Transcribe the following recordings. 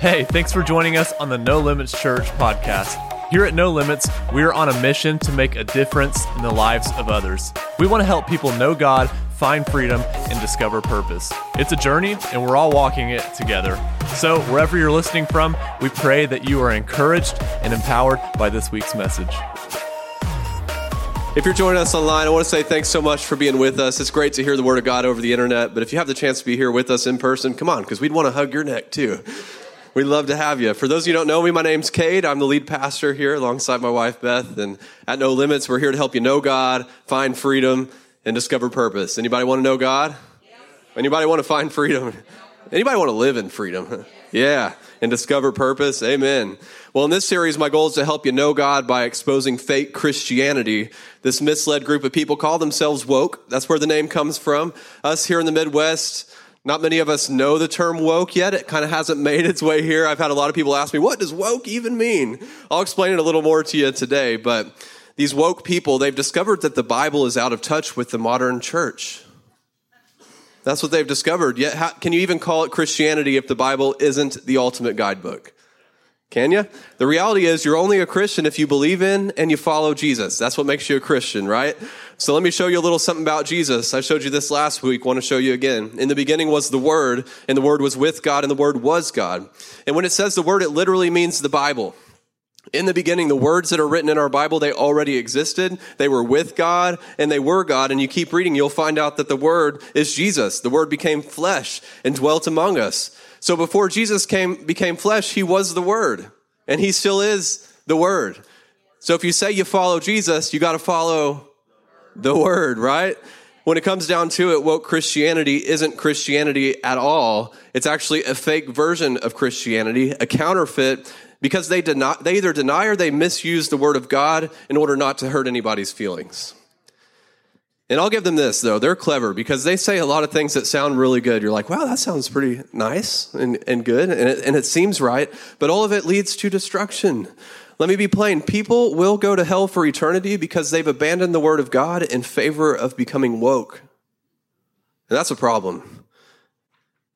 Hey, thanks for joining us on the No Limits Church podcast. Here at No Limits, we are on a mission to make a difference in the lives of others. We want to help people know God, find freedom, and discover purpose. It's a journey, and we're all walking it together. So, wherever you're listening from, we pray that you are encouraged and empowered by this week's message. If you're joining us online, I want to say thanks so much for being with us. It's great to hear the Word of God over the internet, but if you have the chance to be here with us in person, come on, because we'd want to hug your neck too. We'd love to have you. For those of you who don't know me, my name's Cade. I'm the lead pastor here alongside my wife, Beth. And at No Limits, we're here to help you know God, find freedom, and discover purpose. Anybody want to know God? Anybody want to find freedom? Anybody want to live in freedom? yeah, and discover purpose? Amen. Well, in this series, my goal is to help you know God by exposing fake Christianity. This misled group of people call themselves woke. That's where the name comes from. Us here in the Midwest, not many of us know the term woke yet. It kind of hasn't made its way here. I've had a lot of people ask me, what does woke even mean? I'll explain it a little more to you today, but these woke people, they've discovered that the Bible is out of touch with the modern church. That's what they've discovered. Yet, how, can you even call it Christianity if the Bible isn't the ultimate guidebook? Can you? The reality is you're only a Christian if you believe in and you follow Jesus. That's what makes you a Christian, right? So let me show you a little something about Jesus. I showed you this last week, want to show you again. In the beginning was the Word, and the Word was with God, and the Word was God. And when it says the Word, it literally means the Bible. In the beginning, the words that are written in our Bible, they already existed. They were with God and they were God. And you keep reading, you'll find out that the Word is Jesus. The Word became flesh and dwelt among us. So before Jesus came, became flesh, he was the Word. And he still is the Word. So if you say you follow Jesus, you got to follow the Word, right? When it comes down to it, woke Christianity isn't Christianity at all. It's actually a fake version of Christianity, a counterfeit because they, deny, they either deny or they misuse the word of God in order not to hurt anybody's feelings. And I'll give them this, though. They're clever because they say a lot of things that sound really good. You're like, wow, that sounds pretty nice and, and good, and it, and it seems right, but all of it leads to destruction. Let me be plain. People will go to hell for eternity because they've abandoned the word of God in favor of becoming woke. And that's a problem.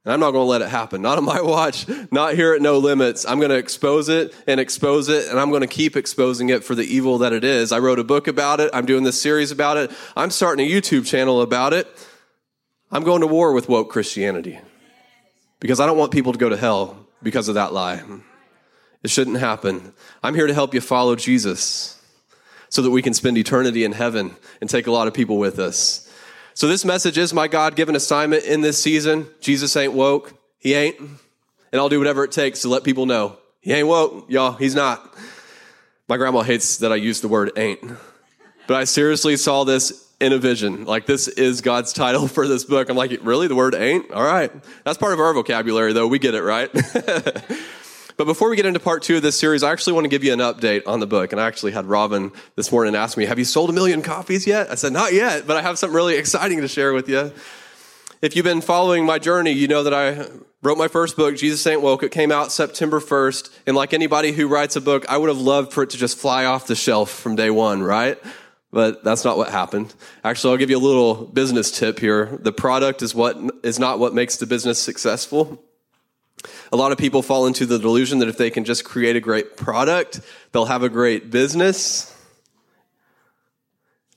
And I'm not going to let it happen. Not on my watch, not here at No Limits. I'm going to expose it and expose it, and I'm going to keep exposing it for the evil that it is. I wrote a book about it. I'm doing this series about it. I'm starting a YouTube channel about it. I'm going to war with woke Christianity because I don't want people to go to hell because of that lie. It shouldn't happen. I'm here to help you follow Jesus so that we can spend eternity in heaven and take a lot of people with us. So this message is my God given assignment in this season. Jesus ain't woke. He ain't. And I'll do whatever it takes to let people know he ain't woke, y'all. He's not. My grandma hates that I use the word ain't. But I seriously saw this in a vision. Like this is God's title for this book. I'm like, really? The word ain't? All right. That's part of our vocabulary though. We get it, right? But before we get into part two of this series, I actually want to give you an update on the book. And I actually had Robin this morning ask me, Have you sold a million copies yet? I said, Not yet, but I have something really exciting to share with you. If you've been following my journey, you know that I wrote my first book, Jesus Ain't Woke. It came out September 1st. And like anybody who writes a book, I would have loved for it to just fly off the shelf from day one, right? But that's not what happened. Actually, I'll give you a little business tip here. The product is what is not what makes the business successful. A lot of people fall into the delusion that if they can just create a great product, they'll have a great business.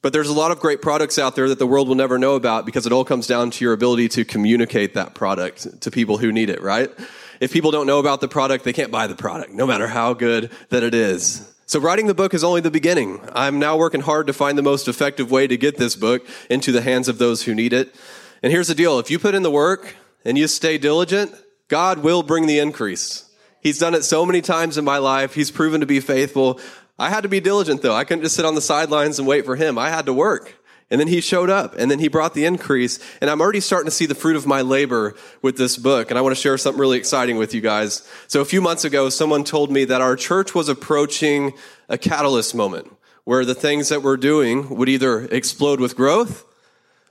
But there's a lot of great products out there that the world will never know about because it all comes down to your ability to communicate that product to people who need it, right? If people don't know about the product, they can't buy the product, no matter how good that it is. So writing the book is only the beginning. I'm now working hard to find the most effective way to get this book into the hands of those who need it. And here's the deal. If you put in the work and you stay diligent, God will bring the increase. He's done it so many times in my life. He's proven to be faithful. I had to be diligent though. I couldn't just sit on the sidelines and wait for him. I had to work. And then he showed up and then he brought the increase. And I'm already starting to see the fruit of my labor with this book. And I want to share something really exciting with you guys. So a few months ago, someone told me that our church was approaching a catalyst moment where the things that we're doing would either explode with growth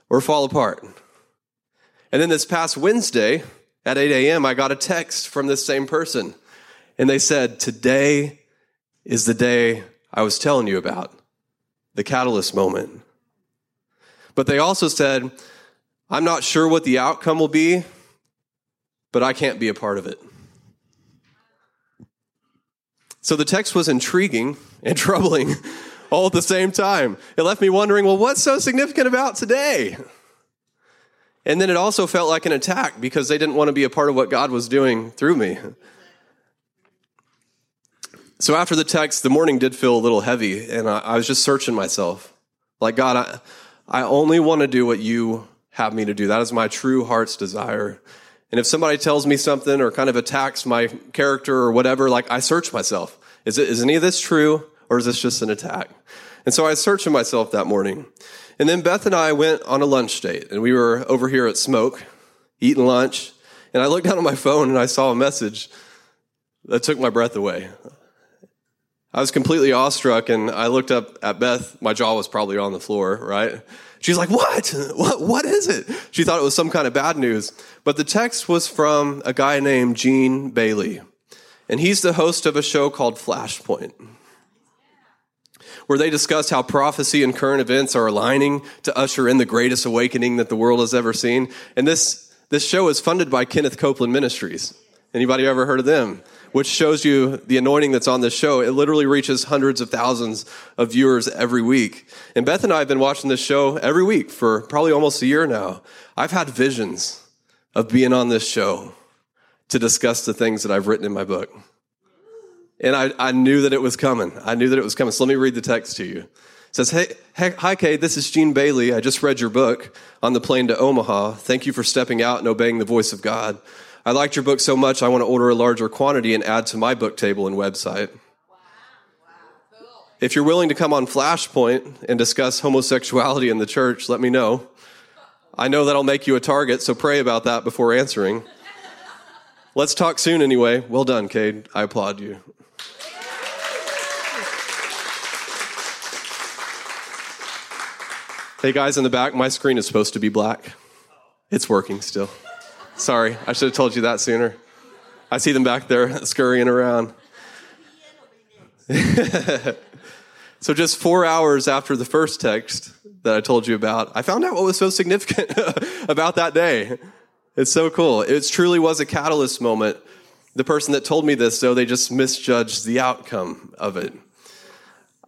or fall apart. And then this past Wednesday, at 8 a.m., I got a text from this same person. And they said, Today is the day I was telling you about, the catalyst moment. But they also said, I'm not sure what the outcome will be, but I can't be a part of it. So the text was intriguing and troubling all at the same time. It left me wondering, well, what's so significant about today? And then it also felt like an attack because they didn't want to be a part of what God was doing through me. So after the text, the morning did feel a little heavy, and I, I was just searching myself. Like, God, I, I only want to do what you have me to do. That is my true heart's desire. And if somebody tells me something or kind of attacks my character or whatever, like I search myself. Is, it, is any of this true or is this just an attack? And so I was searching myself that morning. And then Beth and I went on a lunch date and we were over here at Smoke eating lunch. And I looked down at my phone and I saw a message that took my breath away. I was completely awestruck and I looked up at Beth. My jaw was probably on the floor, right? She's like, what? What, what is it? She thought it was some kind of bad news. But the text was from a guy named Gene Bailey. And he's the host of a show called Flashpoint, where they discuss how prophecy and current events are aligning to usher in the greatest awakening that the world has ever seen. And this, this show is funded by Kenneth Copeland Ministries. Anybody ever heard of them? Which shows you the anointing that's on this show. It literally reaches hundreds of thousands of viewers every week. And Beth and I have been watching this show every week for probably almost a year now. I've had visions of being on this show to discuss the things that I've written in my book. And I, I knew that it was coming. I knew that it was coming. So let me read the text to you. It says, hey, hi, Cade. This is Gene Bailey. I just read your book on the plane to Omaha. Thank you for stepping out and obeying the voice of God. I liked your book so much, I want to order a larger quantity and add to my book table and website. If you're willing to come on Flashpoint and discuss homosexuality in the church, let me know. I know that'll make you a target, so pray about that before answering. Let's talk soon anyway. Well done, Cade. I applaud you. Hey guys in the back, my screen is supposed to be black. It's working still. Sorry, I should have told you that sooner. I see them back there scurrying around. so, just four hours after the first text that I told you about, I found out what was so significant about that day. It's so cool. It truly was a catalyst moment. The person that told me this, though, they just misjudged the outcome of it.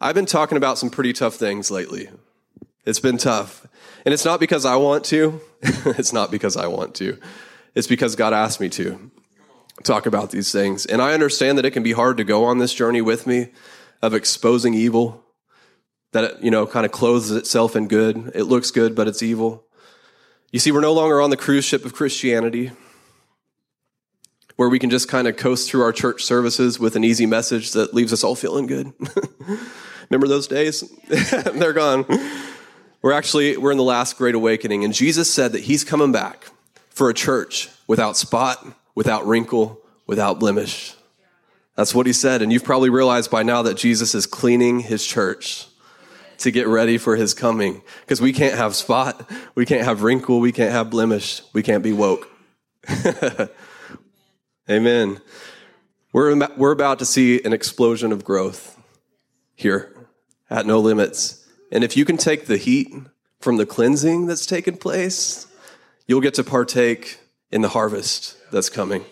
I've been talking about some pretty tough things lately. It's been tough. And it's not because I want to. it's not because I want to. It's because God asked me to talk about these things. And I understand that it can be hard to go on this journey with me of exposing evil, that you know, kind of clothes itself in good. It looks good, but it's evil. You see, we're no longer on the cruise ship of Christianity where we can just kind of coast through our church services with an easy message that leaves us all feeling good. Remember those days? They're gone. We're actually we're in the last great awakening and Jesus said that he's coming back for a church without spot, without wrinkle, without blemish. That's what he said. And you've probably realized by now that Jesus is cleaning his church to get ready for his coming. Because we can't have spot, we can't have wrinkle, we can't have blemish, we can't be woke. Amen. We're, we're about to see an explosion of growth here at No Limits. And if you can take the heat from the cleansing that's taken place, you'll get to partake in the harvest that's coming.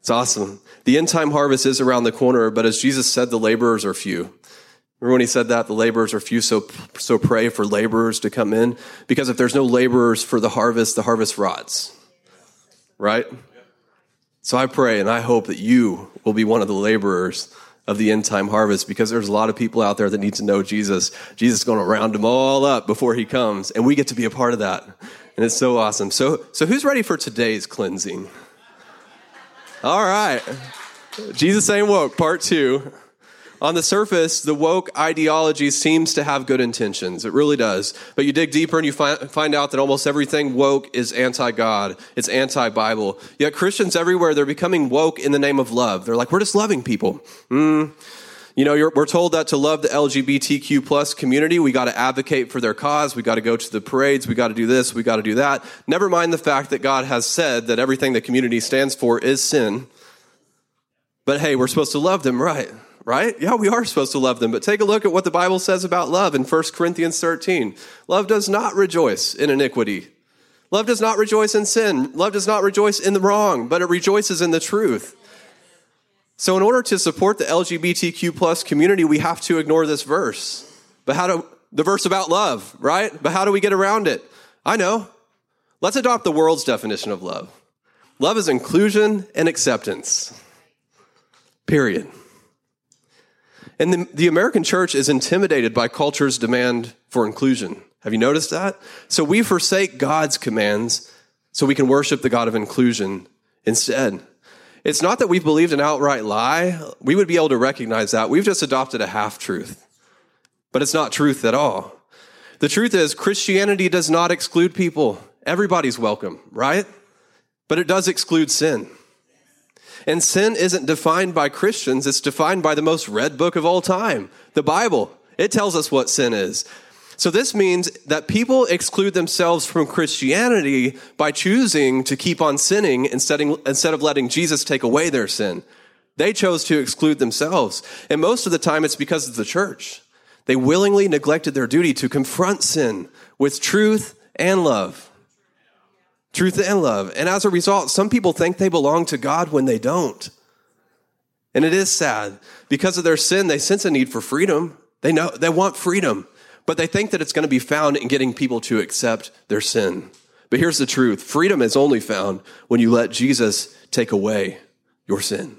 It's awesome. The end time harvest is around the corner, but as Jesus said, the laborers are few. Remember when he said that? The laborers are few, so, so pray for laborers to come in. Because if there's no laborers for the harvest, the harvest rots. Right? So I pray and I hope that you will be one of the laborers of the end time harvest because there's a lot of people out there that need to know Jesus. Jesus is going to round them all up before he comes, and we get to be a part of that. And it's so awesome. So, so who's ready for today's cleansing? All right. Jesus ain't woke, part two. On the surface, the woke ideology seems to have good intentions. It really does. But you dig deeper and you find, find out that almost everything woke is anti God, it's anti Bible. Yet Christians everywhere, they're becoming woke in the name of love. They're like, we're just loving people. Mm. You know, we're told that to love the LGBTQ plus community, we got to advocate for their cause. We got to go to the parades. We got to do this. We got to do that. Never mind the fact that God has said that everything the community stands for is sin. But hey, we're supposed to love them, right? Right? Yeah, we are supposed to love them. But take a look at what the Bible says about love in 1 Corinthians 13. Love does not rejoice in iniquity. Love does not rejoice in sin. Love does not rejoice in the wrong, but it rejoices in the truth. So, in order to support the LGBTQ plus community, we have to ignore this verse. But how do the verse about love, right? But how do we get around it? I know. Let's adopt the world's definition of love. Love is inclusion and acceptance. Period. And the, the, American church is intimidated by culture's demand for inclusion. Have you noticed that? So we forsake God's commands so we can worship the God of inclusion instead. It's not that we've believed an outright lie. We would be able to recognize that. We've just adopted a half truth. But it's not truth at all. The truth is, Christianity does not exclude people. Everybody's welcome, right? But it does exclude sin. And sin isn't defined by Christians, it's defined by the most read book of all time, the Bible. It tells us what sin is. So this means that people exclude themselves from Christianity by choosing to keep on sinning instead, of letting Jesus take away their sin. They chose to exclude themselves. And most of the time it's because of the church. They willingly neglected their duty to confront sin with truth and love. Truth and love. And as a result, some people think they belong to God when they don't. And it is sad. Because of their sin, they sense a need for freedom. They know they want freedom but they think that it's going to be found in getting people to accept their sin. But here's the truth freedom is only found when you let Jesus take away your sin.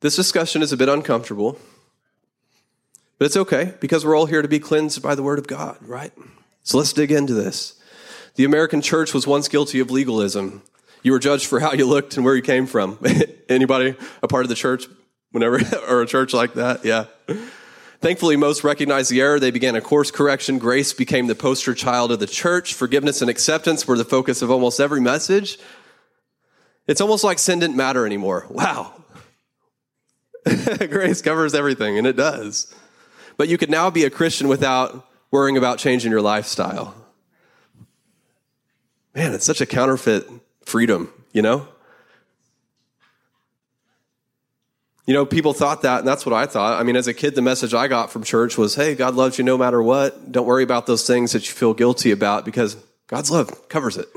This discussion is a bit uncomfortable, but it's okay because we're all here to be cleansed by the word of God, right? So let's dig into this. The American church was once guilty of legalism. You were judged for how you looked and where you came from. Anybody a part of the church whenever or a church like that? Yeah. Thankfully, most recognized the error. They began a course correction. Grace became the poster child of the church. Forgiveness and acceptance were the focus of almost every message. It's almost like sin didn't matter anymore. Wow. Grace covers everything, and it does. But you could now be a Christian without worrying about changing your lifestyle. Man, it's such a counterfeit freedom, you know? You know, people thought that, and that's what I thought. I mean, as a kid, the message I got from church was, hey, God loves you no matter what. Don't worry about those things that you feel guilty about because God's love covers it.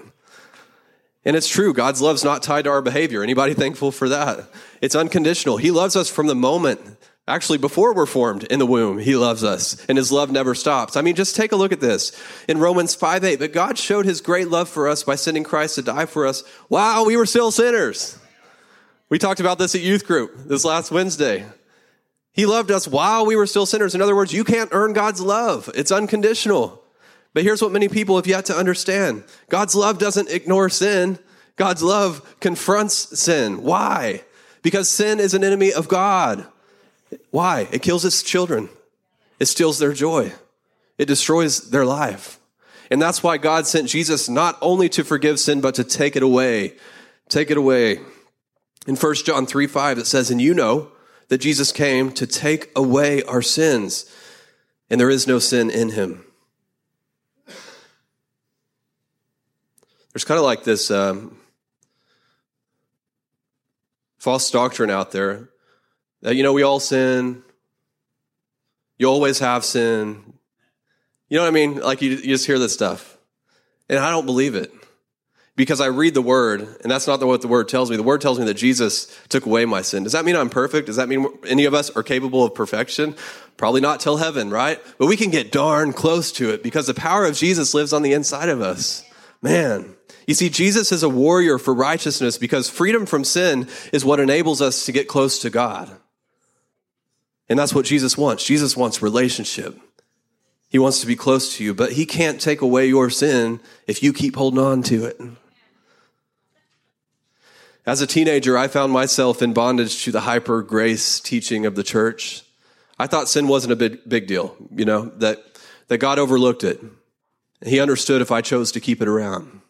And it's true, God's love's not tied to our behavior. Anybody thankful for that? It's unconditional. He loves us from the moment, actually, before we're formed in the womb, He loves us, and His love never stops. I mean, just take a look at this. In Romans 5 8, but God showed His great love for us by sending Christ to die for us while we were still sinners. We talked about this at youth group this last Wednesday. He loved us while we were still sinners. In other words, you can't earn God's love. It's unconditional. But here's what many people have yet to understand. God's love doesn't ignore sin. God's love confronts sin. Why? Because sin is an enemy of God. Why? It kills its children. It steals their joy. It destroys their life. And that's why God sent Jesus not only to forgive sin, but to take it away. Take it away. In 1 John 3 5, it says, And you know that Jesus came to take away our sins, and there is no sin in him. There's kind of like this um, false doctrine out there that, you know, we all sin. You always have sin. You know what I mean? Like you, you just hear this stuff. And I don't believe it because I read the word, and that's not what the word tells me. The word tells me that Jesus took away my sin. Does that mean I'm perfect? Does that mean any of us are capable of perfection? Probably not till heaven, right? But we can get darn close to it because the power of Jesus lives on the inside of us. Man. You see, Jesus is a warrior for righteousness because freedom from sin is what enables us to get close to God. And that's what Jesus wants. Jesus wants relationship. He wants to be close to you, but he can't take away your sin if you keep holding on to it. As a teenager, I found myself in bondage to the hyper grace teaching of the church. I thought sin wasn't a big, big deal, you know, that, that God overlooked it. He understood if I chose to keep it around.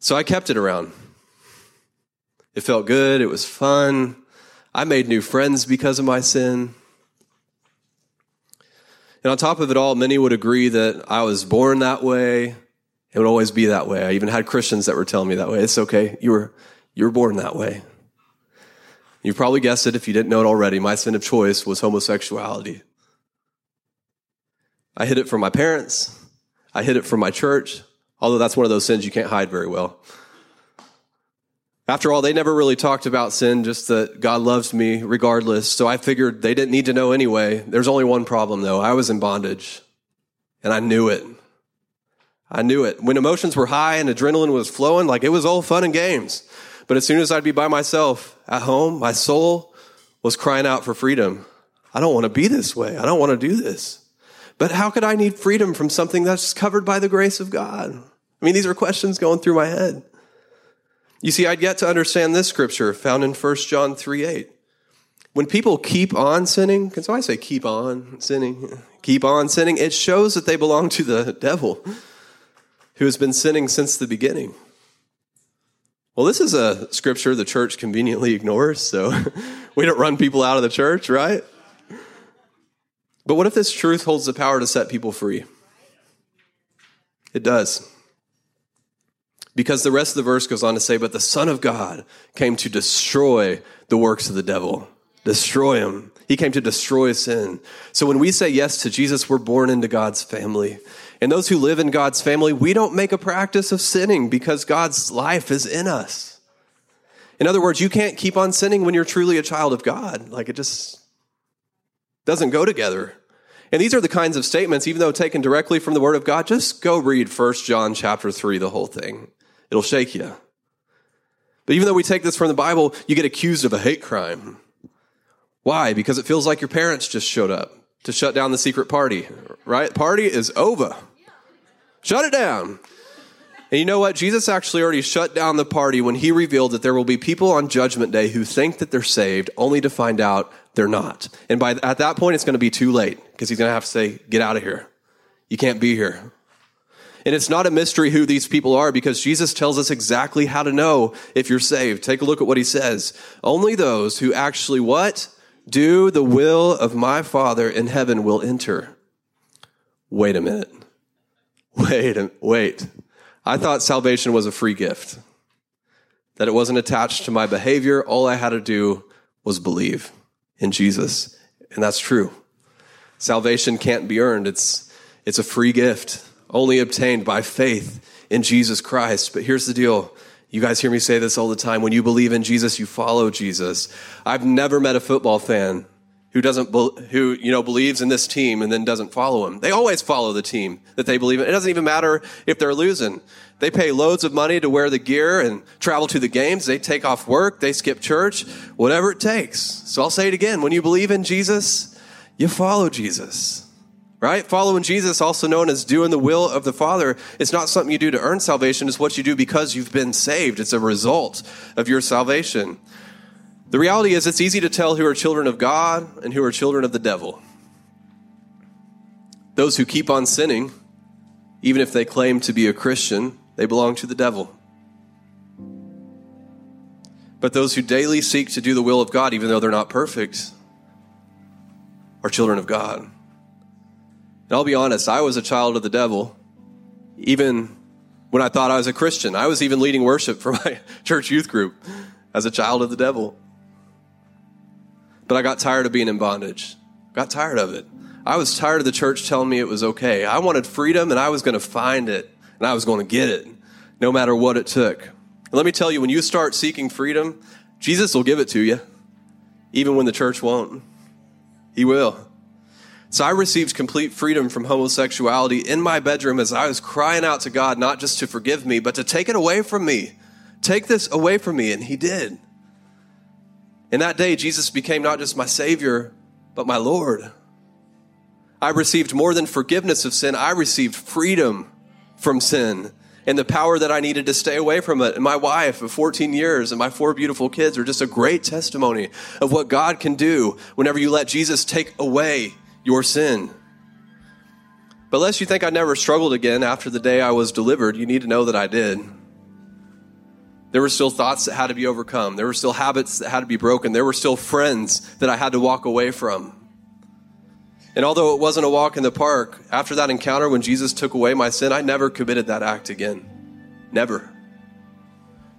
So I kept it around. It felt good. It was fun. I made new friends because of my sin. And on top of it all, many would agree that I was born that way. It would always be that way. I even had Christians that were telling me that way. It's okay. You were, you were born that way. You probably guessed it if you didn't know it already. My sin of choice was homosexuality. I hid it from my parents. I hid it from my church, although that's one of those sins you can't hide very well. After all, they never really talked about sin, just that God loves me regardless. So I figured they didn't need to know anyway. There's only one problem though. I was in bondage and I knew it. I knew it. When emotions were high and adrenaline was flowing, like it was all fun and games. But as soon as I'd be by myself at home, my soul was crying out for freedom. I don't want to be this way. I don't want to do this. But how could I need freedom from something that's covered by the grace of God? I mean, these are questions going through my head. You see, I'd yet to understand this scripture found in 1 John 3 8. When people keep on sinning, can somebody say keep on sinning? Keep on sinning, it shows that they belong to the devil who has been sinning since the beginning. Well, this is a scripture the church conveniently ignores, so we don't run people out of the church, right? But what if this truth holds the power to set people free? It does. Because the rest of the verse goes on to say, But the Son of God came to destroy the works of the devil, destroy him. He came to destroy sin. So when we say yes to Jesus, we're born into God's family. And those who live in God's family, we don't make a practice of sinning because God's life is in us. In other words, you can't keep on sinning when you're truly a child of God. Like it just doesn't go together. And these are the kinds of statements, even though taken directly from the Word of God, just go read 1 John chapter 3, the whole thing. It'll shake you. But even though we take this from the Bible, you get accused of a hate crime. Why? Because it feels like your parents just showed up to shut down the secret party, right? Party is over. Shut it down. And you know what? Jesus actually already shut down the party when he revealed that there will be people on Judgment Day who think that they're saved only to find out they're not. And by at that point, it's going to be too late because he's going to have to say, "Get out of here. You can't be here." And it's not a mystery who these people are because Jesus tells us exactly how to know if you're saved. Take a look at what he says. Only those who actually what? Do the will of my Father in heaven will enter. Wait a minute. Wait, wait. I thought salvation was a free gift. That it wasn't attached to my behavior. All I had to do was believe in Jesus. And that's true. Salvation can't be earned. It's, it's a free gift only obtained by faith in Jesus Christ. But here's the deal. You guys hear me say this all the time. When you believe in Jesus, you follow Jesus. I've never met a football fan who doesn't, who, you know, believes in this team and then doesn't follow him. They always follow the team that they believe in. It doesn't even matter if they're losing. They pay loads of money to wear the gear and travel to the games. They take off work. They skip church, whatever it takes. So I'll say it again. When you believe in Jesus, you follow Jesus right? Following Jesus, also known as doing the will of the Father, it's not something you do to earn salvation, it's what you do because you've been saved. It's a result of your salvation. The reality is, it's easy to tell who are children of God and who are children of the devil. Those who keep on sinning, even if they claim to be a Christian, they belong to the devil. But those who daily seek to do the will of God, even though they're not perfect, are children of God. And I'll be honest, I was a child of the devil, even when I thought I was a Christian. I was even leading worship for my church youth group as a child of the devil. But I got tired of being in bondage. Got tired of it. I was tired of the church telling me it was okay. I wanted freedom and I was going to find it and I was going to get it no matter what it took. And let me tell you, when you start seeking freedom, Jesus will give it to you, even when the church won't. He will. So I received complete freedom from homosexuality in my bedroom as I was crying out to God, not just to forgive me, but to take it away from me. Take this away from me. And He did. In that day, Jesus became not just my Savior, but my Lord. I received more than forgiveness of sin, I received freedom from sin and the power that I needed to stay away from it. And my wife of 14 years and my four beautiful kids are just a great testimony of what God can do whenever you let Jesus take away your sin. But lest you think I never struggled again after the day I was delivered, you need to know that I did. There were still thoughts that had to be overcome. There were still habits that had to be broken. There were still friends that I had to walk away from. And although it wasn't a walk in the park, after that encounter when Jesus took away my sin, I never committed that act again. Never.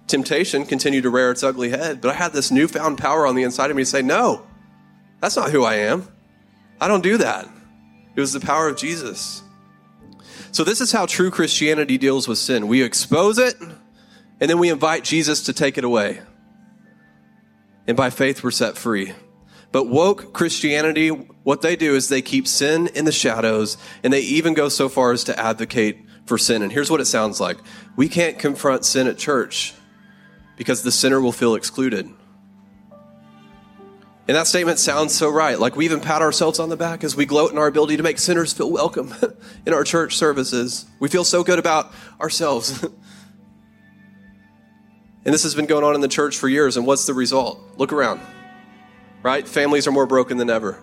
Temptation continued to rear its ugly head, but I had this newfound power on the inside of me to say, no, that's not who I am. I don't do that. It was the power of Jesus. So, this is how true Christianity deals with sin. We expose it, and then we invite Jesus to take it away. And by faith, we're set free. But woke Christianity, what they do is they keep sin in the shadows, and they even go so far as to advocate for sin. And here's what it sounds like we can't confront sin at church because the sinner will feel excluded. And that statement sounds so right. Like we even pat ourselves on the back as we gloat in our ability to make sinners feel welcome in our church services. We feel so good about ourselves. and this has been going on in the church for years. And what's the result? Look around, right? Families are more broken than ever.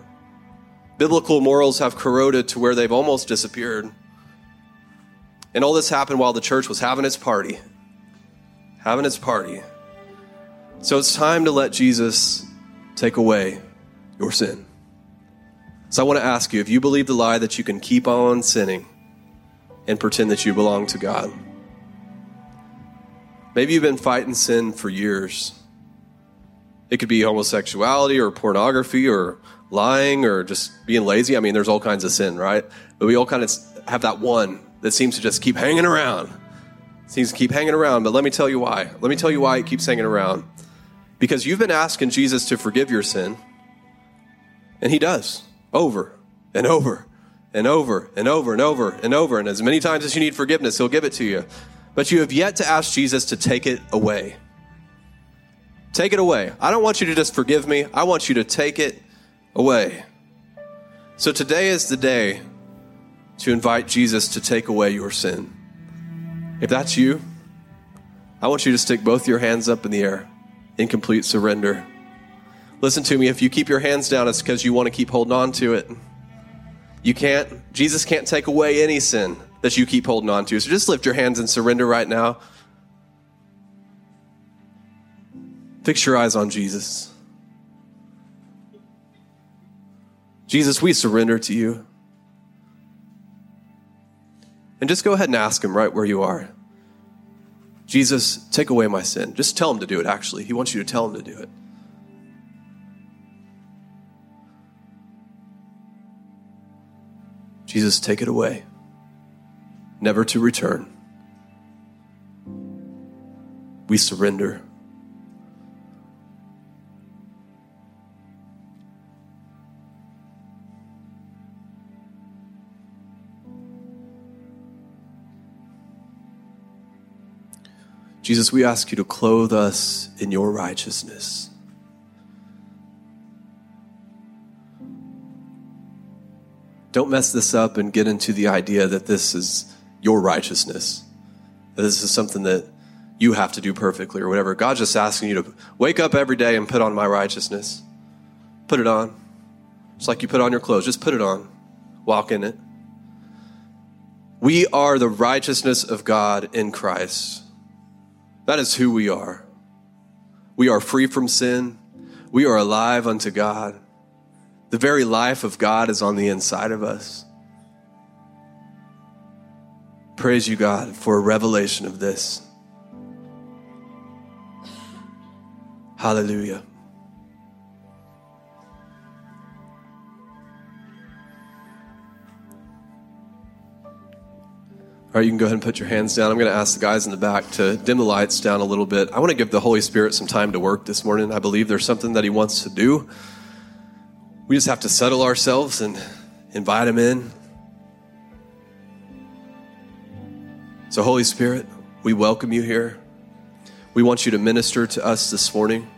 Biblical morals have corroded to where they've almost disappeared. And all this happened while the church was having its party. Having its party. So it's time to let Jesus take away your sin. So I want to ask you if you believe the lie that you can keep on sinning and pretend that you belong to God. Maybe you've been fighting sin for years. It could be homosexuality or pornography or lying or just being lazy. I mean, there's all kinds of sin, right? But we all kind of have that one that seems to just keep hanging around. seems to keep hanging around, but let me tell you why. Let me tell you why it keeps hanging around. Because you've been asking Jesus to forgive your sin, and He does over and over and over and over and over and over. And as many times as you need forgiveness, He'll give it to you. But you have yet to ask Jesus to take it away. Take it away. I don't want you to just forgive me, I want you to take it away. So today is the day to invite Jesus to take away your sin. If that's you, I want you to stick both your hands up in the air in complete surrender. Listen to me, if you keep your hands down, it's because you want to keep holding on to it. You can't, Jesus can't take away any sin that you keep holding on to. So just lift your hands and surrender right now. Fix your eyes on Jesus. Jesus, we surrender to you. And just go ahead and ask him right where you are. Jesus, take away my sin. Just tell him to do it, actually. He wants you to tell him to do it. Jesus, take it away, never to return. We surrender. Jesus, we ask you to clothe us in your righteousness. Don't mess this up and get into the idea that this is your righteousness, that this is something that you have to do perfectly or whatever. God's just asking you to wake up every day and put on my righteousness. Put it on. It's like you put on your clothes, just put it on. Walk in it. We are the righteousness of God in Christ. That is who we are. We are free from sin. We are alive unto God. The very life of God is on the inside of us. Praise you, God, for a revelation of this. Hallelujah. All right, you can go ahead and put your hands down. I'm going to ask the guys in the back to dim the lights down a little bit. I want to give the Holy Spirit some time to work this morning. I believe there's something that He wants to do. We just have to settle ourselves and invite Him in. So, Holy Spirit, we welcome you here. We want you to minister to us this morning.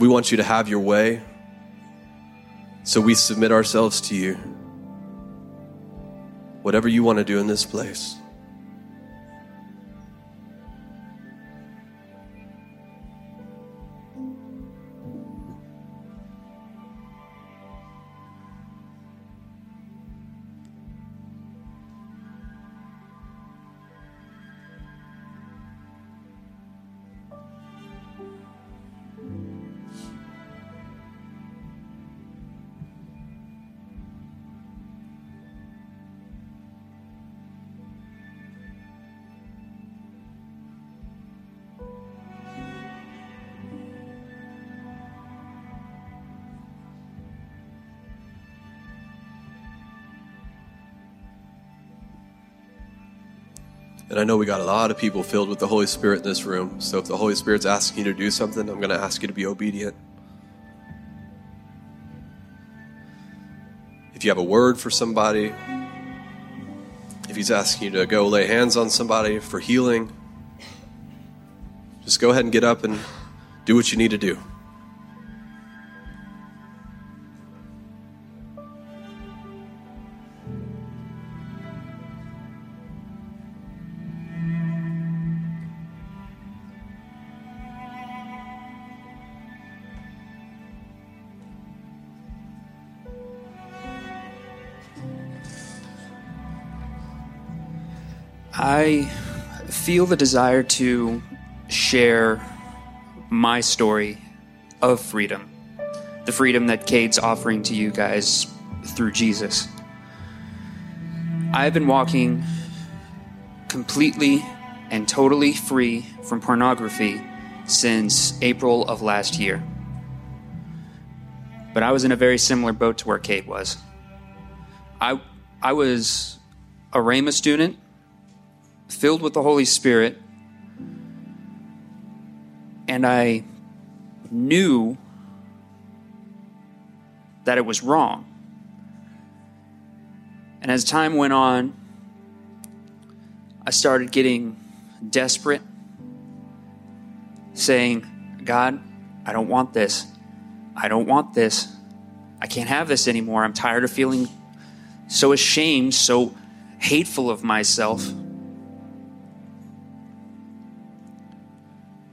We want you to have your way. So, we submit ourselves to you whatever you want to do in this place. And I know we got a lot of people filled with the Holy Spirit in this room. So if the Holy Spirit's asking you to do something, I'm going to ask you to be obedient. If you have a word for somebody, if He's asking you to go lay hands on somebody for healing, just go ahead and get up and do what you need to do. Feel the desire to share my story of freedom, the freedom that Cade's offering to you guys through Jesus. I've been walking completely and totally free from pornography since April of last year. But I was in a very similar boat to where Cade was. I, I was a Rhema student filled with the Holy Spirit, and I knew that it was wrong. And as time went on, I started getting desperate, saying, God, I don't want this. I don't want this. I can't have this anymore. I'm tired of feeling so ashamed, so hateful of myself.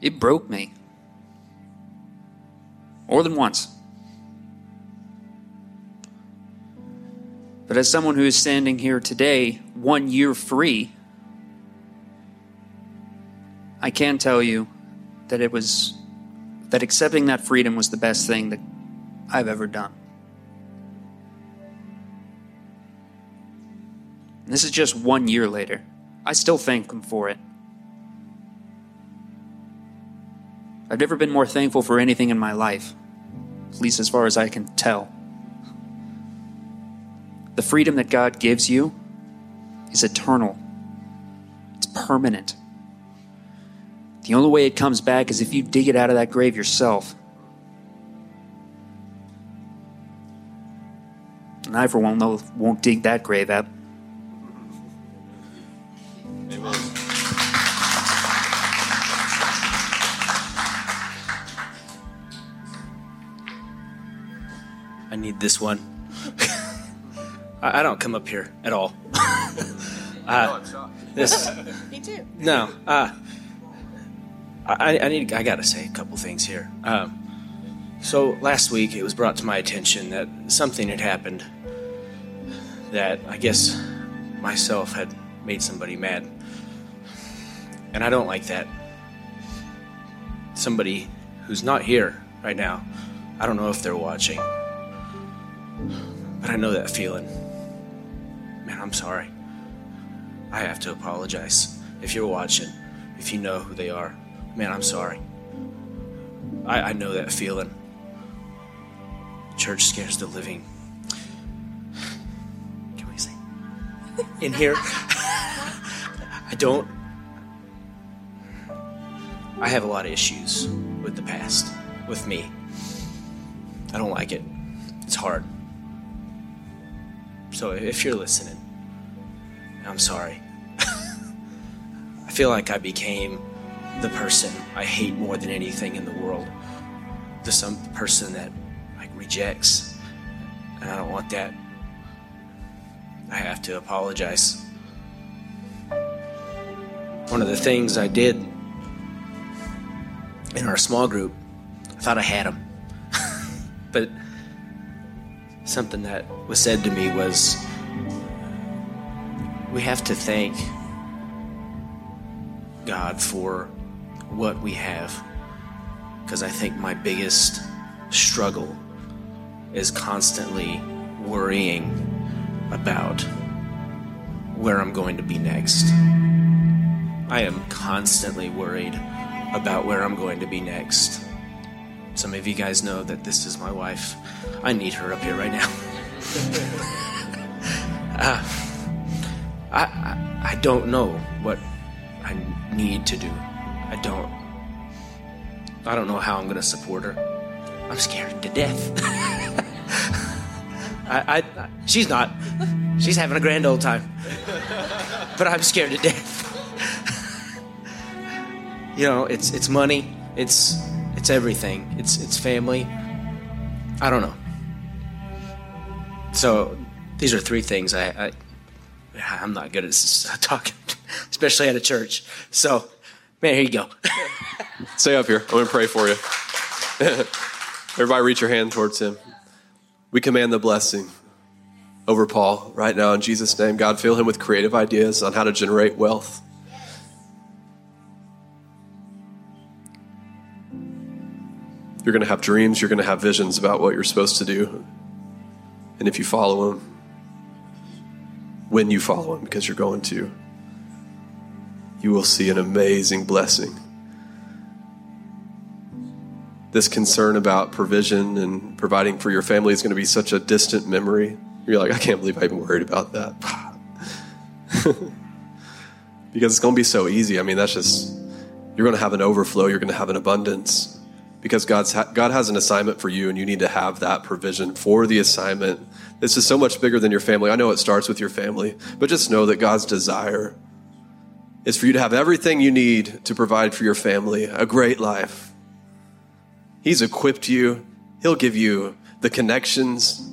It broke me. More than once. But as someone who is standing here today, one year free, I can tell you that it was that accepting that freedom was the best thing that I've ever done. And this is just one year later. I still thank him for it. I've never been more thankful for anything in my life, at least as far as I can tell. The freedom that God gives you is eternal, it's permanent. The only way it comes back is if you dig it out of that grave yourself. And I, for one, won't dig that grave up. This one. I, I don't come up here at all. uh, this. Me too. No. Uh, I, I need. I gotta say a couple things here. Um, so last week it was brought to my attention that something had happened that I guess myself had made somebody mad, and I don't like that. Somebody who's not here right now. I don't know if they're watching. But I know that feeling. Man, I'm sorry. I have to apologize. If you're watching, if you know who they are, man, I'm sorry. I, I know that feeling. Church scares the living. Can we say? In here? I don't. I have a lot of issues with the past, with me. I don't like it. It's hard. So if you're listening, I'm sorry. I feel like I became the person I hate more than anything in the world. The some person that like rejects. And I don't want that. I have to apologize. One of the things I did in our small group, I thought I had him. Something that was said to me was we have to thank God for what we have. Because I think my biggest struggle is constantly worrying about where I'm going to be next. I am constantly worried about where I'm going to be next. Some of you guys know that this is my wife. I need her up here right now. uh, I, I, I don't know what I need to do. I don't. I don't know how I'm going to support her. I'm scared to death. I, I, she's not. She's having a grand old time. But I'm scared to death. you know, it's it's money. It's it's everything. It's it's family. I don't know. So these are three things I, I I'm not good at talking, especially at a church. So, man, here you go. Stay up here. I'm going to pray for you. Everybody, reach your hand towards him. We command the blessing over Paul right now in Jesus' name. God, fill him with creative ideas on how to generate wealth. You're going to have dreams, you're going to have visions about what you're supposed to do. And if you follow him, when you follow him, because you're going to, you will see an amazing blessing. This concern about provision and providing for your family is going to be such a distant memory. You're like, I can't believe I even worried about that. because it's going to be so easy. I mean, that's just, you're going to have an overflow, you're going to have an abundance because God's ha- God has an assignment for you, and you need to have that provision for the assignment. This is so much bigger than your family. I know it starts with your family, but just know that God's desire is for you to have everything you need to provide for your family a great life. He's equipped you, He'll give you the connections,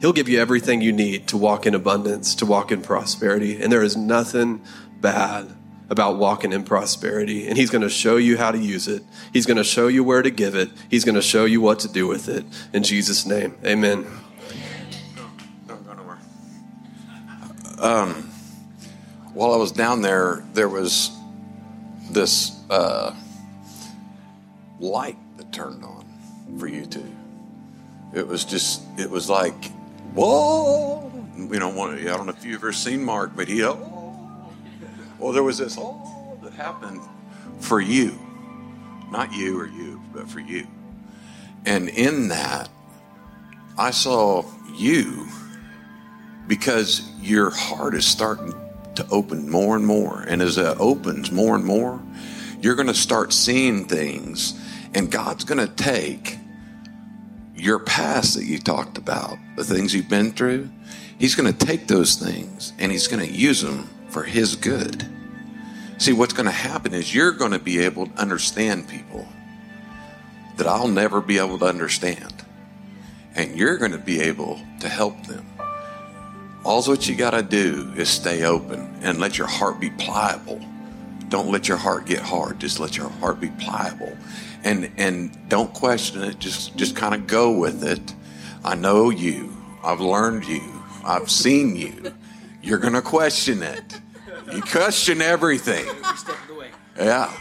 He'll give you everything you need to walk in abundance, to walk in prosperity. And there is nothing bad about walking in prosperity. And He's going to show you how to use it. He's going to show you where to give it. He's going to show you what to do with it. In Jesus' name, amen. Don't go nowhere. Um, while I was down there, there was this uh, light that turned on for you two. It was just, it was like, whoa. You know, I don't know if you've ever seen Mark, but he, oh, well, there was this all that happened for you, not you or you, but for you. And in that, I saw you because your heart is starting to open more and more. And as it opens more and more, you're going to start seeing things, and God's going to take your past that you talked about, the things you've been through, He's going to take those things and He's going to use them for His good. See, what's going to happen is you're going to be able to understand people that I'll never be able to understand. And you're going to be able to help them. All what you got to do is stay open and let your heart be pliable. Don't let your heart get hard. Just let your heart be pliable. And and don't question it. Just just kind of go with it. I know you. I've learned you. I've seen you. You're going to question it. You question everything. Yeah.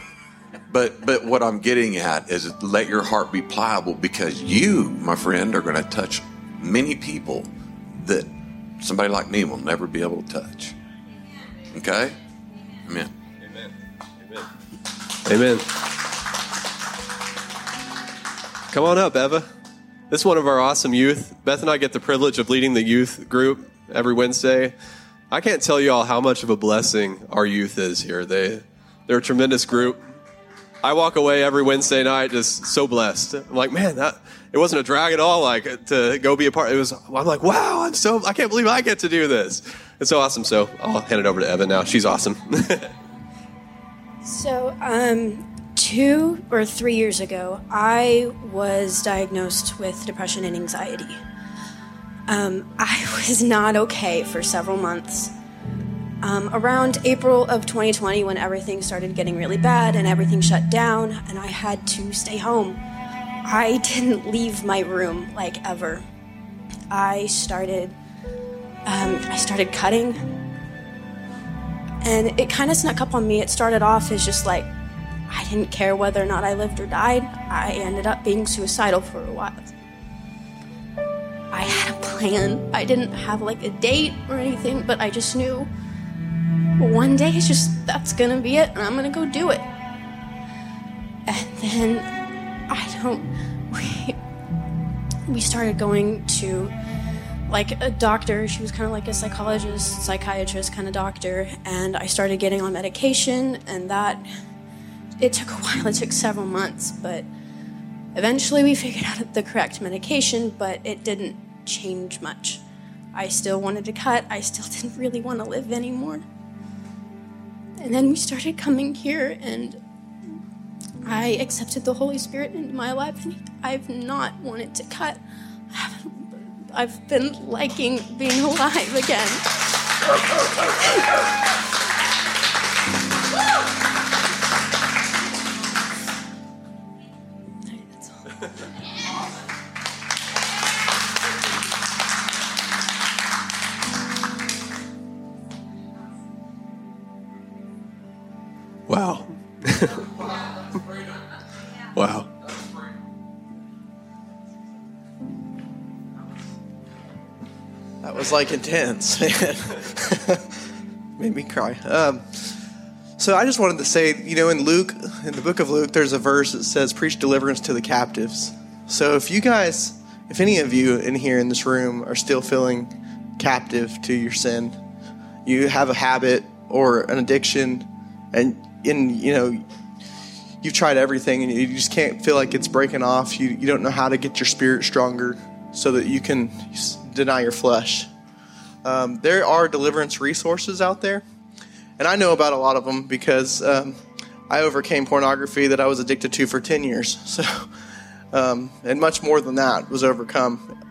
But but what I'm getting at is let your heart be pliable because you, my friend, are going to touch many people that somebody like me will never be able to touch. Okay? Amen. Amen. Amen. Amen. Come on up, Eva. This is one of our awesome youth. Beth and I get the privilege of leading the youth group every Wednesday. I can't tell you all how much of a blessing our youth is here. They they're a tremendous group. I walk away every Wednesday night just so blessed. I'm like, man, that it wasn't a drag at all. Like to go be a part. It was. I'm like, wow, I'm so. I can't believe I get to do this. It's so awesome. So I'll hand it over to Evan now. She's awesome. so, um, two or three years ago, I was diagnosed with depression and anxiety. Um, I was not okay for several months. Um, around April of 2020, when everything started getting really bad and everything shut down, and I had to stay home, I didn't leave my room like ever. I started, um, I started cutting, and it kind of snuck up on me. It started off as just like I didn't care whether or not I lived or died. I ended up being suicidal for a while. I plan. I didn't have like a date or anything, but I just knew one day it's just that's gonna be it, and I'm gonna go do it. And then I don't. We, we started going to like a doctor. She was kind of like a psychologist, psychiatrist kind of doctor. And I started getting on medication, and that it took a while. It took several months, but eventually we figured out the correct medication, but it didn't change much. I still wanted to cut. I still didn't really want to live anymore. And then we started coming here, and I accepted the Holy Spirit into my life, and I've not wanted to cut. I've been liking being alive again. Like intense, man. Made me cry. Um, so I just wanted to say, you know, in Luke, in the book of Luke, there's a verse that says, "Preach deliverance to the captives." So if you guys, if any of you in here in this room are still feeling captive to your sin, you have a habit or an addiction, and in you know you've tried everything and you just can't feel like it's breaking off. You, you don't know how to get your spirit stronger so that you can deny your flesh. Um, there are deliverance resources out there, and I know about a lot of them because um, I overcame pornography that I was addicted to for 10 years. So, um, and much more than that was overcome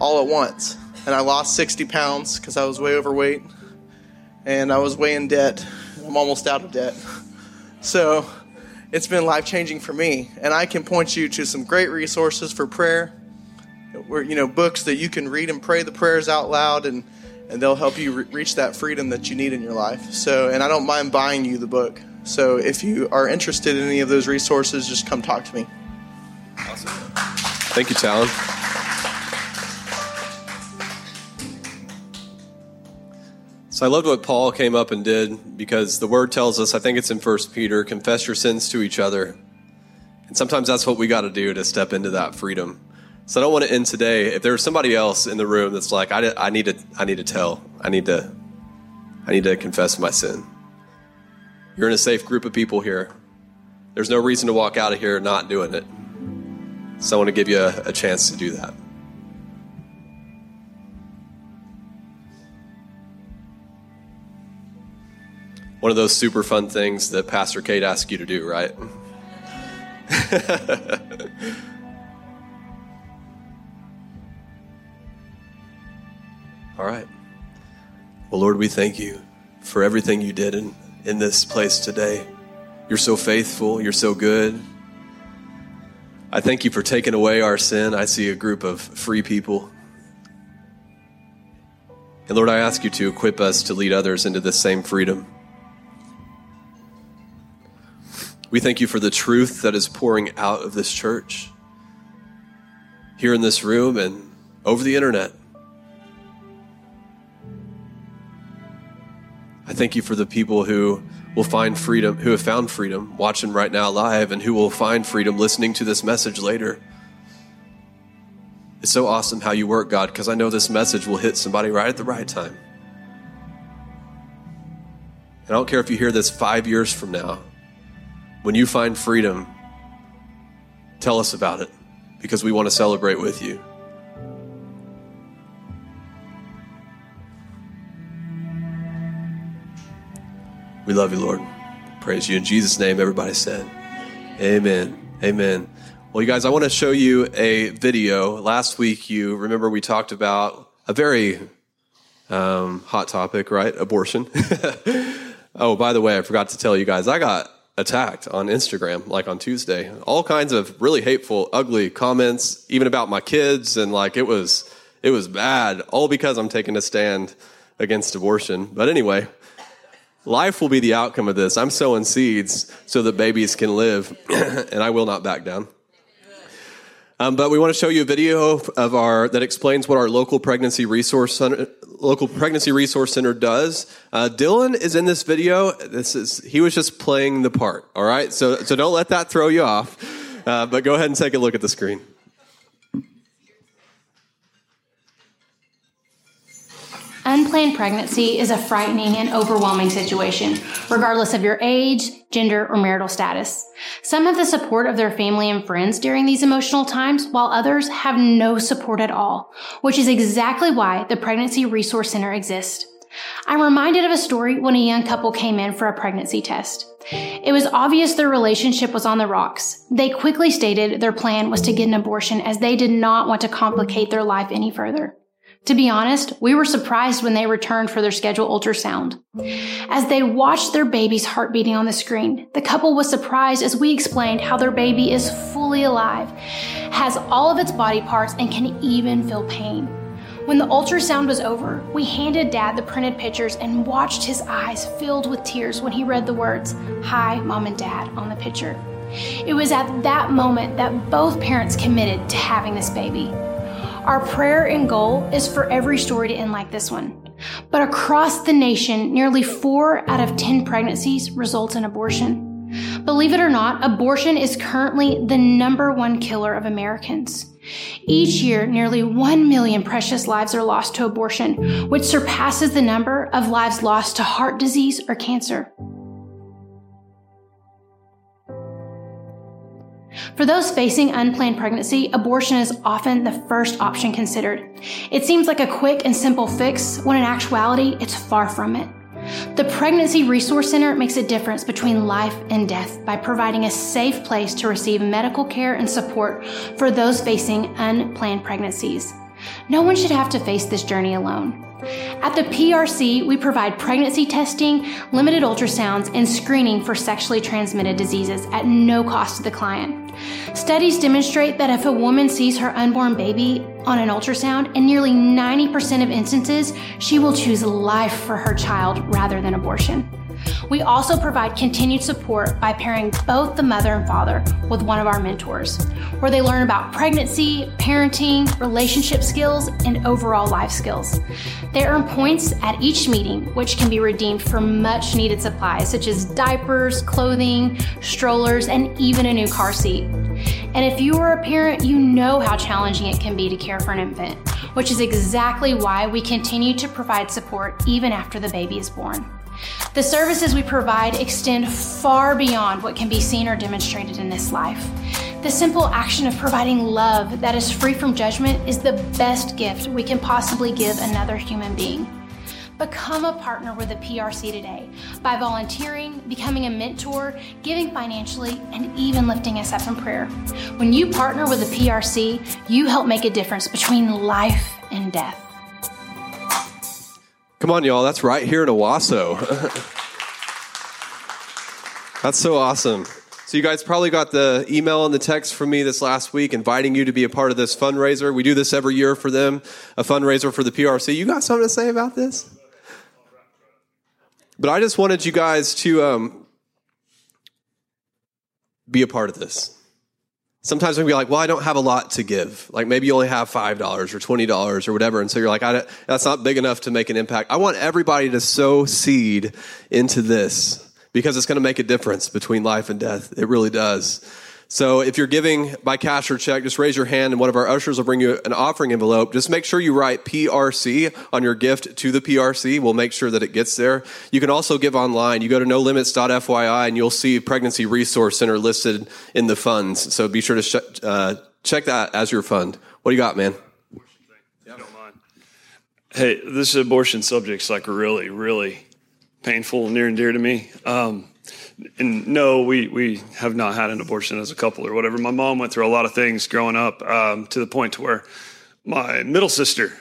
all at once. And I lost 60 pounds because I was way overweight, and I was way in debt. I'm almost out of debt. So, it's been life changing for me. And I can point you to some great resources for prayer, where you know books that you can read and pray the prayers out loud, and and they'll help you re- reach that freedom that you need in your life. So, and I don't mind buying you the book. So, if you are interested in any of those resources, just come talk to me. Awesome. Thank you, Talon. So I loved what Paul came up and did because the word tells us, I think it's in First Peter, confess your sins to each other. And sometimes that's what we got to do to step into that freedom. So I don't want to end today. If there's somebody else in the room that's like, I, I need to, I need to tell, I need to, I need to confess my sin. You're in a safe group of people here. There's no reason to walk out of here not doing it. So I want to give you a, a chance to do that. One of those super fun things that Pastor Cade asked you to do, right? All right. Well, Lord, we thank you for everything you did in, in this place today. You're so faithful. You're so good. I thank you for taking away our sin. I see a group of free people. And Lord, I ask you to equip us to lead others into this same freedom. We thank you for the truth that is pouring out of this church, here in this room and over the internet. I thank you for the people who will find freedom, who have found freedom watching right now live, and who will find freedom listening to this message later. It's so awesome how you work, God, because I know this message will hit somebody right at the right time. And I don't care if you hear this five years from now. When you find freedom, tell us about it because we want to celebrate with you. We love you, Lord. Praise you. In Jesus' name, everybody said, Amen. Amen. Well, you guys, I want to show you a video. Last week, you remember we talked about a very um, hot topic, right? Abortion. oh, by the way, I forgot to tell you guys, I got attacked on Instagram, like on Tuesday. All kinds of really hateful, ugly comments, even about my kids, and like it was, it was bad. All because I'm taking a stand against abortion. But anyway, life will be the outcome of this. I'm sowing seeds so that babies can live, and I will not back down. Um, but we want to show you a video of our that explains what our local pregnancy resource center, local pregnancy resource center does. Uh, Dylan is in this video. This is he was just playing the part. All right, so so don't let that throw you off. Uh, but go ahead and take a look at the screen. Unplanned pregnancy is a frightening and overwhelming situation, regardless of your age, gender, or marital status. Some have the support of their family and friends during these emotional times, while others have no support at all, which is exactly why the Pregnancy Resource Center exists. I'm reminded of a story when a young couple came in for a pregnancy test. It was obvious their relationship was on the rocks. They quickly stated their plan was to get an abortion as they did not want to complicate their life any further. To be honest, we were surprised when they returned for their scheduled ultrasound. As they watched their baby's heart beating on the screen, the couple was surprised as we explained how their baby is fully alive, has all of its body parts, and can even feel pain. When the ultrasound was over, we handed Dad the printed pictures and watched his eyes filled with tears when he read the words, Hi, Mom and Dad, on the picture. It was at that moment that both parents committed to having this baby. Our prayer and goal is for every story to end like this one. But across the nation, nearly four out of 10 pregnancies result in abortion. Believe it or not, abortion is currently the number one killer of Americans. Each year, nearly 1 million precious lives are lost to abortion, which surpasses the number of lives lost to heart disease or cancer. For those facing unplanned pregnancy, abortion is often the first option considered. It seems like a quick and simple fix, when in actuality, it's far from it. The Pregnancy Resource Center makes a difference between life and death by providing a safe place to receive medical care and support for those facing unplanned pregnancies. No one should have to face this journey alone. At the PRC, we provide pregnancy testing, limited ultrasounds, and screening for sexually transmitted diseases at no cost to the client. Studies demonstrate that if a woman sees her unborn baby on an ultrasound, in nearly 90% of instances, she will choose life for her child rather than abortion. We also provide continued support by pairing both the mother and father with one of our mentors, where they learn about pregnancy, parenting, relationship skills, and overall life skills. They earn points at each meeting, which can be redeemed for much needed supplies such as diapers, clothing, strollers, and even a new car seat. And if you are a parent, you know how challenging it can be to care for an infant, which is exactly why we continue to provide support even after the baby is born. The services we provide extend far beyond what can be seen or demonstrated in this life. The simple action of providing love that is free from judgment is the best gift we can possibly give another human being. Become a partner with the PRC today by volunteering, becoming a mentor, giving financially, and even lifting us up in prayer. When you partner with the PRC, you help make a difference between life and death. Come on, y'all. That's right here in Owasso. That's so awesome. So, you guys probably got the email and the text from me this last week inviting you to be a part of this fundraiser. We do this every year for them, a fundraiser for the PRC. You got something to say about this? But I just wanted you guys to um, be a part of this. Sometimes we be like, well, I don't have a lot to give. Like maybe you only have $5 or $20 or whatever. And so you're like, that's not big enough to make an impact. I want everybody to sow seed into this because it's going to make a difference between life and death. It really does. So if you're giving by cash or check, just raise your hand and one of our ushers will bring you an offering envelope. Just make sure you write PRC on your gift to the PRC. We'll make sure that it gets there. You can also give online. You go to nolimits.fyi and you'll see Pregnancy Resource Center listed in the funds. So be sure to sh- uh, check that as your fund. What do you got, man? Hey, this abortion subject's like really, really painful, near and dear to me. Um, and no, we, we have not had an abortion as a couple or whatever. My mom went through a lot of things growing up um, to the point to where my middle sister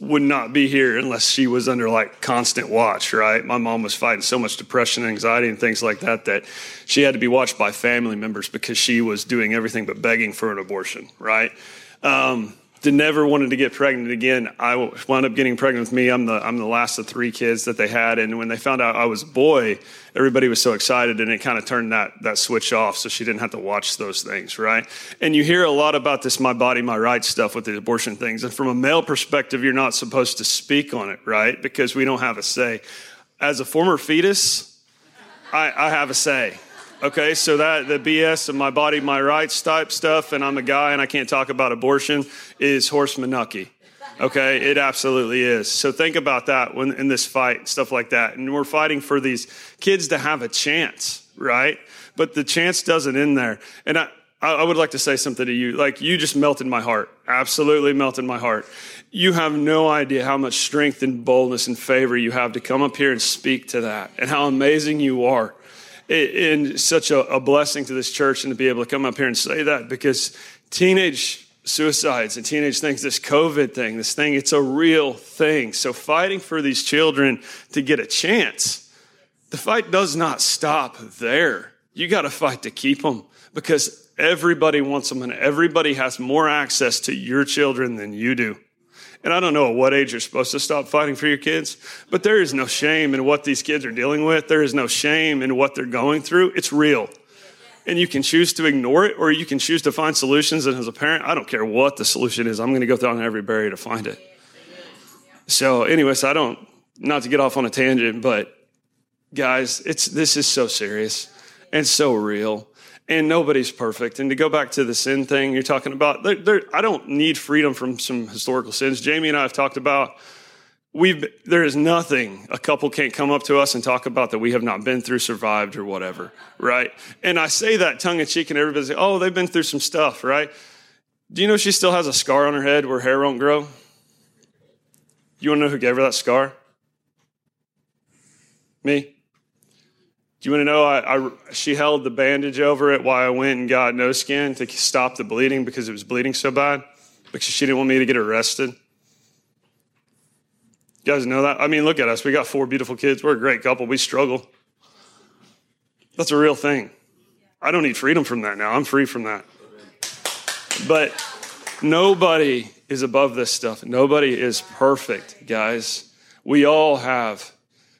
would not be here unless she was under like constant watch, right? My mom was fighting so much depression anxiety and things like that that she had to be watched by family members because she was doing everything but begging for an abortion, right? Um, never wanted to get pregnant again. I wound up getting pregnant with me. I'm the I'm the last of three kids that they had, and when they found out I was a boy, everybody was so excited, and it kind of turned that that switch off, so she didn't have to watch those things, right? And you hear a lot about this "my body, my rights" stuff with the abortion things, and from a male perspective, you're not supposed to speak on it, right? Because we don't have a say. As a former fetus, I, I have a say. Okay, so that the BS of my body, my rights type stuff, and I'm a guy and I can't talk about abortion is horse manucky. Okay, it absolutely is. So think about that when in this fight, stuff like that. And we're fighting for these kids to have a chance, right? But the chance doesn't end there. And I, I would like to say something to you. Like, you just melted my heart. Absolutely melted my heart. You have no idea how much strength and boldness and favor you have to come up here and speak to that and how amazing you are. And such a, a blessing to this church and to be able to come up here and say that because teenage suicides and teenage things, this COVID thing, this thing, it's a real thing. So fighting for these children to get a chance, the fight does not stop there. You got to fight to keep them because everybody wants them and everybody has more access to your children than you do. And I don't know at what age you're supposed to stop fighting for your kids, but there is no shame in what these kids are dealing with. There is no shame in what they're going through. It's real and you can choose to ignore it or you can choose to find solutions. And as a parent, I don't care what the solution is, I'm going to go down every barrier to find it. So, anyways, I don't, not to get off on a tangent, but guys, it's, this is so serious and so real. And nobody's perfect. And to go back to the sin thing you're talking about, I don't need freedom from some historical sins. Jamie and I have talked about we've there is nothing a couple can't come up to us and talk about that we have not been through survived or whatever right? And i say that tongue in cheek and everybody's like oh they've been through some stuff right? Do you know she still has a scar on her head where hair won't grow? You want to know who gave her that scar? Me do you want to know I, I, she held the bandage over it while i went and got New-Skin to stop the bleeding because it was bleeding so bad because she didn't want me to get arrested you guys know that? I mean, look at us. We got four beautiful kids. We're a great couple. We struggle. That's a real thing. I don't need freedom from that now. I'm free from that. But nobody is above this stuff. Nobody is perfect, guys. We all have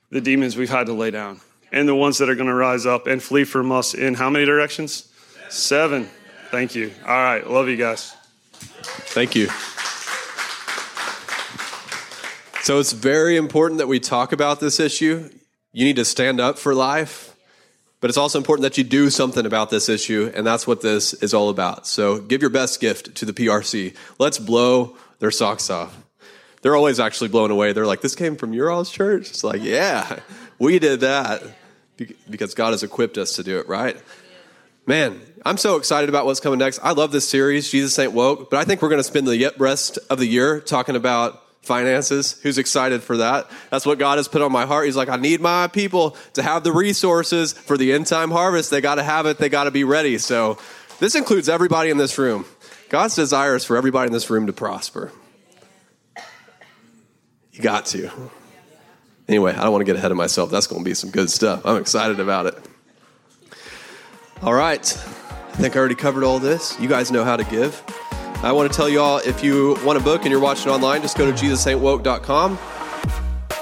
the demons we've had to lay down and the ones that are going to rise up and flee from us in how many directions? Seven. Thank you. All right. Love you guys. Thank you. So it's very important that we talk about this issue. You need to stand up for life, but it's also important that you do something about this issue, and that's what this is all about. So give your best gift to the PRC. Let's blow their socks off. They're always actually blown away. They're like, "This came from your all's church." It's like, "Yeah, we did that because God has equipped us to do it." Right? Man, I'm so excited about what's coming next. I love this series, Jesus Ain't Woke, but I think we're going to spend the rest of the year talking about finances. Who's excited for that? That's what God has put on my heart. He's like, I need my people to have the resources for the end time harvest. They got to have it, they got to be ready. So, this includes everybody in this room. God's desire is for everybody in this room to prosper. You got to. Anyway, I don't want to get ahead of myself. That's going to be some good stuff. I'm excited about it. All right. I think I already covered all this. You guys know how to give. I want to tell you all if you want a book and you're watching online, just go to jesusaintwoke.com.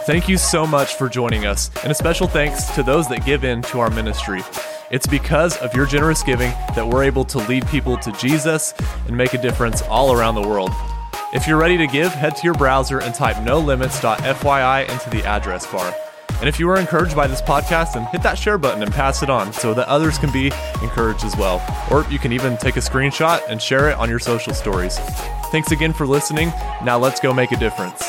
Thank you so much for joining us, and a special thanks to those that give in to our ministry. It's because of your generous giving that we're able to lead people to Jesus and make a difference all around the world. If you're ready to give, head to your browser and type nolimits.fyi into the address bar. And if you were encouraged by this podcast, then hit that share button and pass it on so that others can be encouraged as well. Or you can even take a screenshot and share it on your social stories. Thanks again for listening. Now let's go make a difference.